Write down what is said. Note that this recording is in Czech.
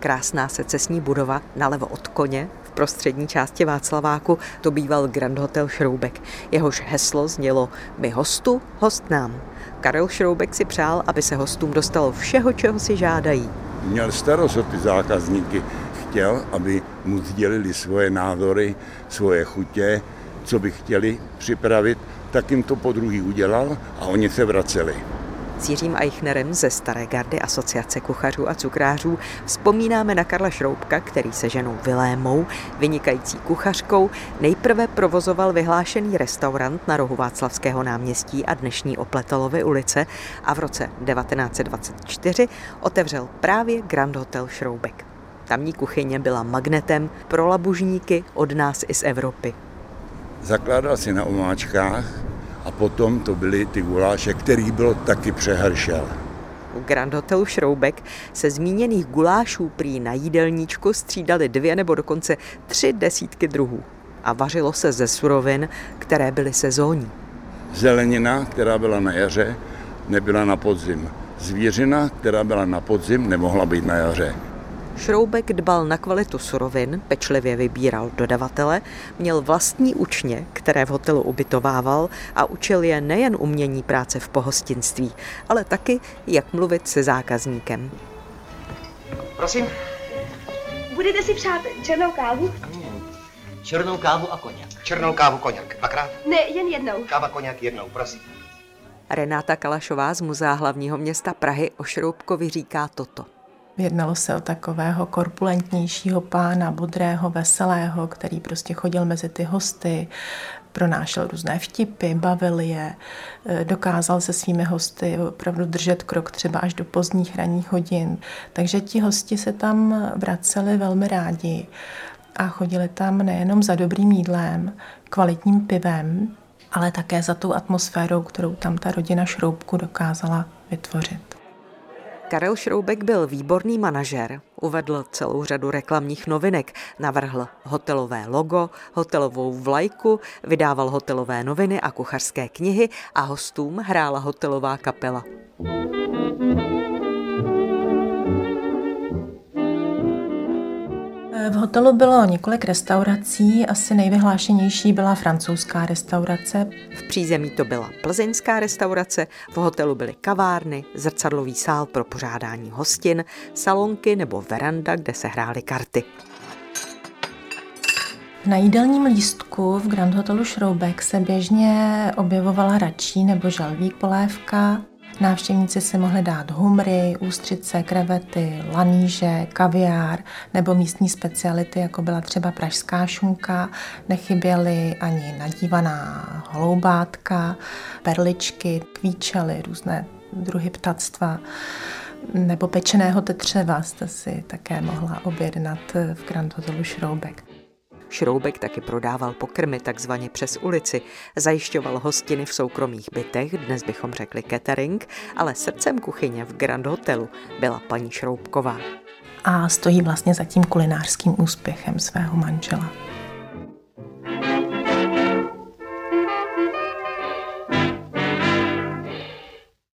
Krásná secesní budova nalevo od koně v prostřední části Václaváku to býval Grand Hotel Šroubek. Jehož heslo znělo My hostu, host nám. Karel Šroubek si přál, aby se hostům dostalo všeho, čeho si žádají. Měl starost o ty zákazníky. Chtěl, aby mu sdělili svoje názory, svoje chutě, co by chtěli připravit, tak jim to po druhý udělal a oni se vraceli. S Jiřím Eichnerem ze Staré gardy Asociace kuchařů a cukrářů vzpomínáme na Karla Šroubka, který se ženou Vilémou, vynikající kuchařkou, nejprve provozoval vyhlášený restaurant na rohu Václavského náměstí a dnešní Opletalovy ulice a v roce 1924 otevřel právě Grand Hotel Šroubek. Tamní kuchyně byla magnetem pro labužníky od nás i z Evropy. Zakládal si na omáčkách, a potom to byly ty guláše, kterých bylo taky přehršel. U Grand Hotelu Šroubek se zmíněných gulášů prý na jídelníčku střídali dvě nebo dokonce tři desítky druhů. A vařilo se ze surovin, které byly sezónní. Zelenina, která byla na jaře, nebyla na podzim. Zvířina, která byla na podzim, nemohla být na jaře. Šroubek dbal na kvalitu surovin, pečlivě vybíral dodavatele, měl vlastní učně, které v hotelu ubytovával a učil je nejen umění práce v pohostinství, ale taky, jak mluvit se zákazníkem. Prosím? Budete si přát černou kávu? Černou kávu a koněk. Černou kávu, koněk. Dvakrát? Ne, jen jednou. Káva, koněk jednou, prosím. Renáta Kalašová z Muzea hlavního města Prahy o Šroubkovi říká toto. Jednalo se o takového korpulentnějšího pána, bodrého, veselého, který prostě chodil mezi ty hosty, pronášel různé vtipy, bavil je, e, dokázal se svými hosty opravdu držet krok třeba až do pozdních ranních hodin. Takže ti hosti se tam vraceli velmi rádi a chodili tam nejenom za dobrým jídlem, kvalitním pivem, ale také za tou atmosférou, kterou tam ta rodina Šroubku dokázala vytvořit. Karel Šroubek byl výborný manažer, uvedl celou řadu reklamních novinek, navrhl hotelové logo, hotelovou vlajku, vydával hotelové noviny a kuchařské knihy a hostům hrála hotelová kapela. V hotelu bylo několik restaurací, asi nejvyhlášenější byla francouzská restaurace. V přízemí to byla plzeňská restaurace, v hotelu byly kavárny, zrcadlový sál pro pořádání hostin, salonky nebo veranda, kde se hrály karty. Na jídelním lístku v Grand Hotelu Šroubek se běžně objevovala račí nebo želvík polévka, Návštěvníci si mohli dát humry, ústřice, krevety, laníže, kaviár nebo místní speciality, jako byla třeba pražská šunka. Nechyběly ani nadívaná holoubátka, perličky, kvíčely, různé druhy ptactva nebo pečeného tetřeva jste si také mohla objednat v Grand Hotelu Šroubek. Šroubek taky prodával pokrmy takzvaně přes ulici, zajišťoval hostiny v soukromých bytech, dnes bychom řekli catering, ale srdcem kuchyně v Grand Hotelu byla paní Šroubková. A stojí vlastně za tím kulinářským úspěchem svého manžela.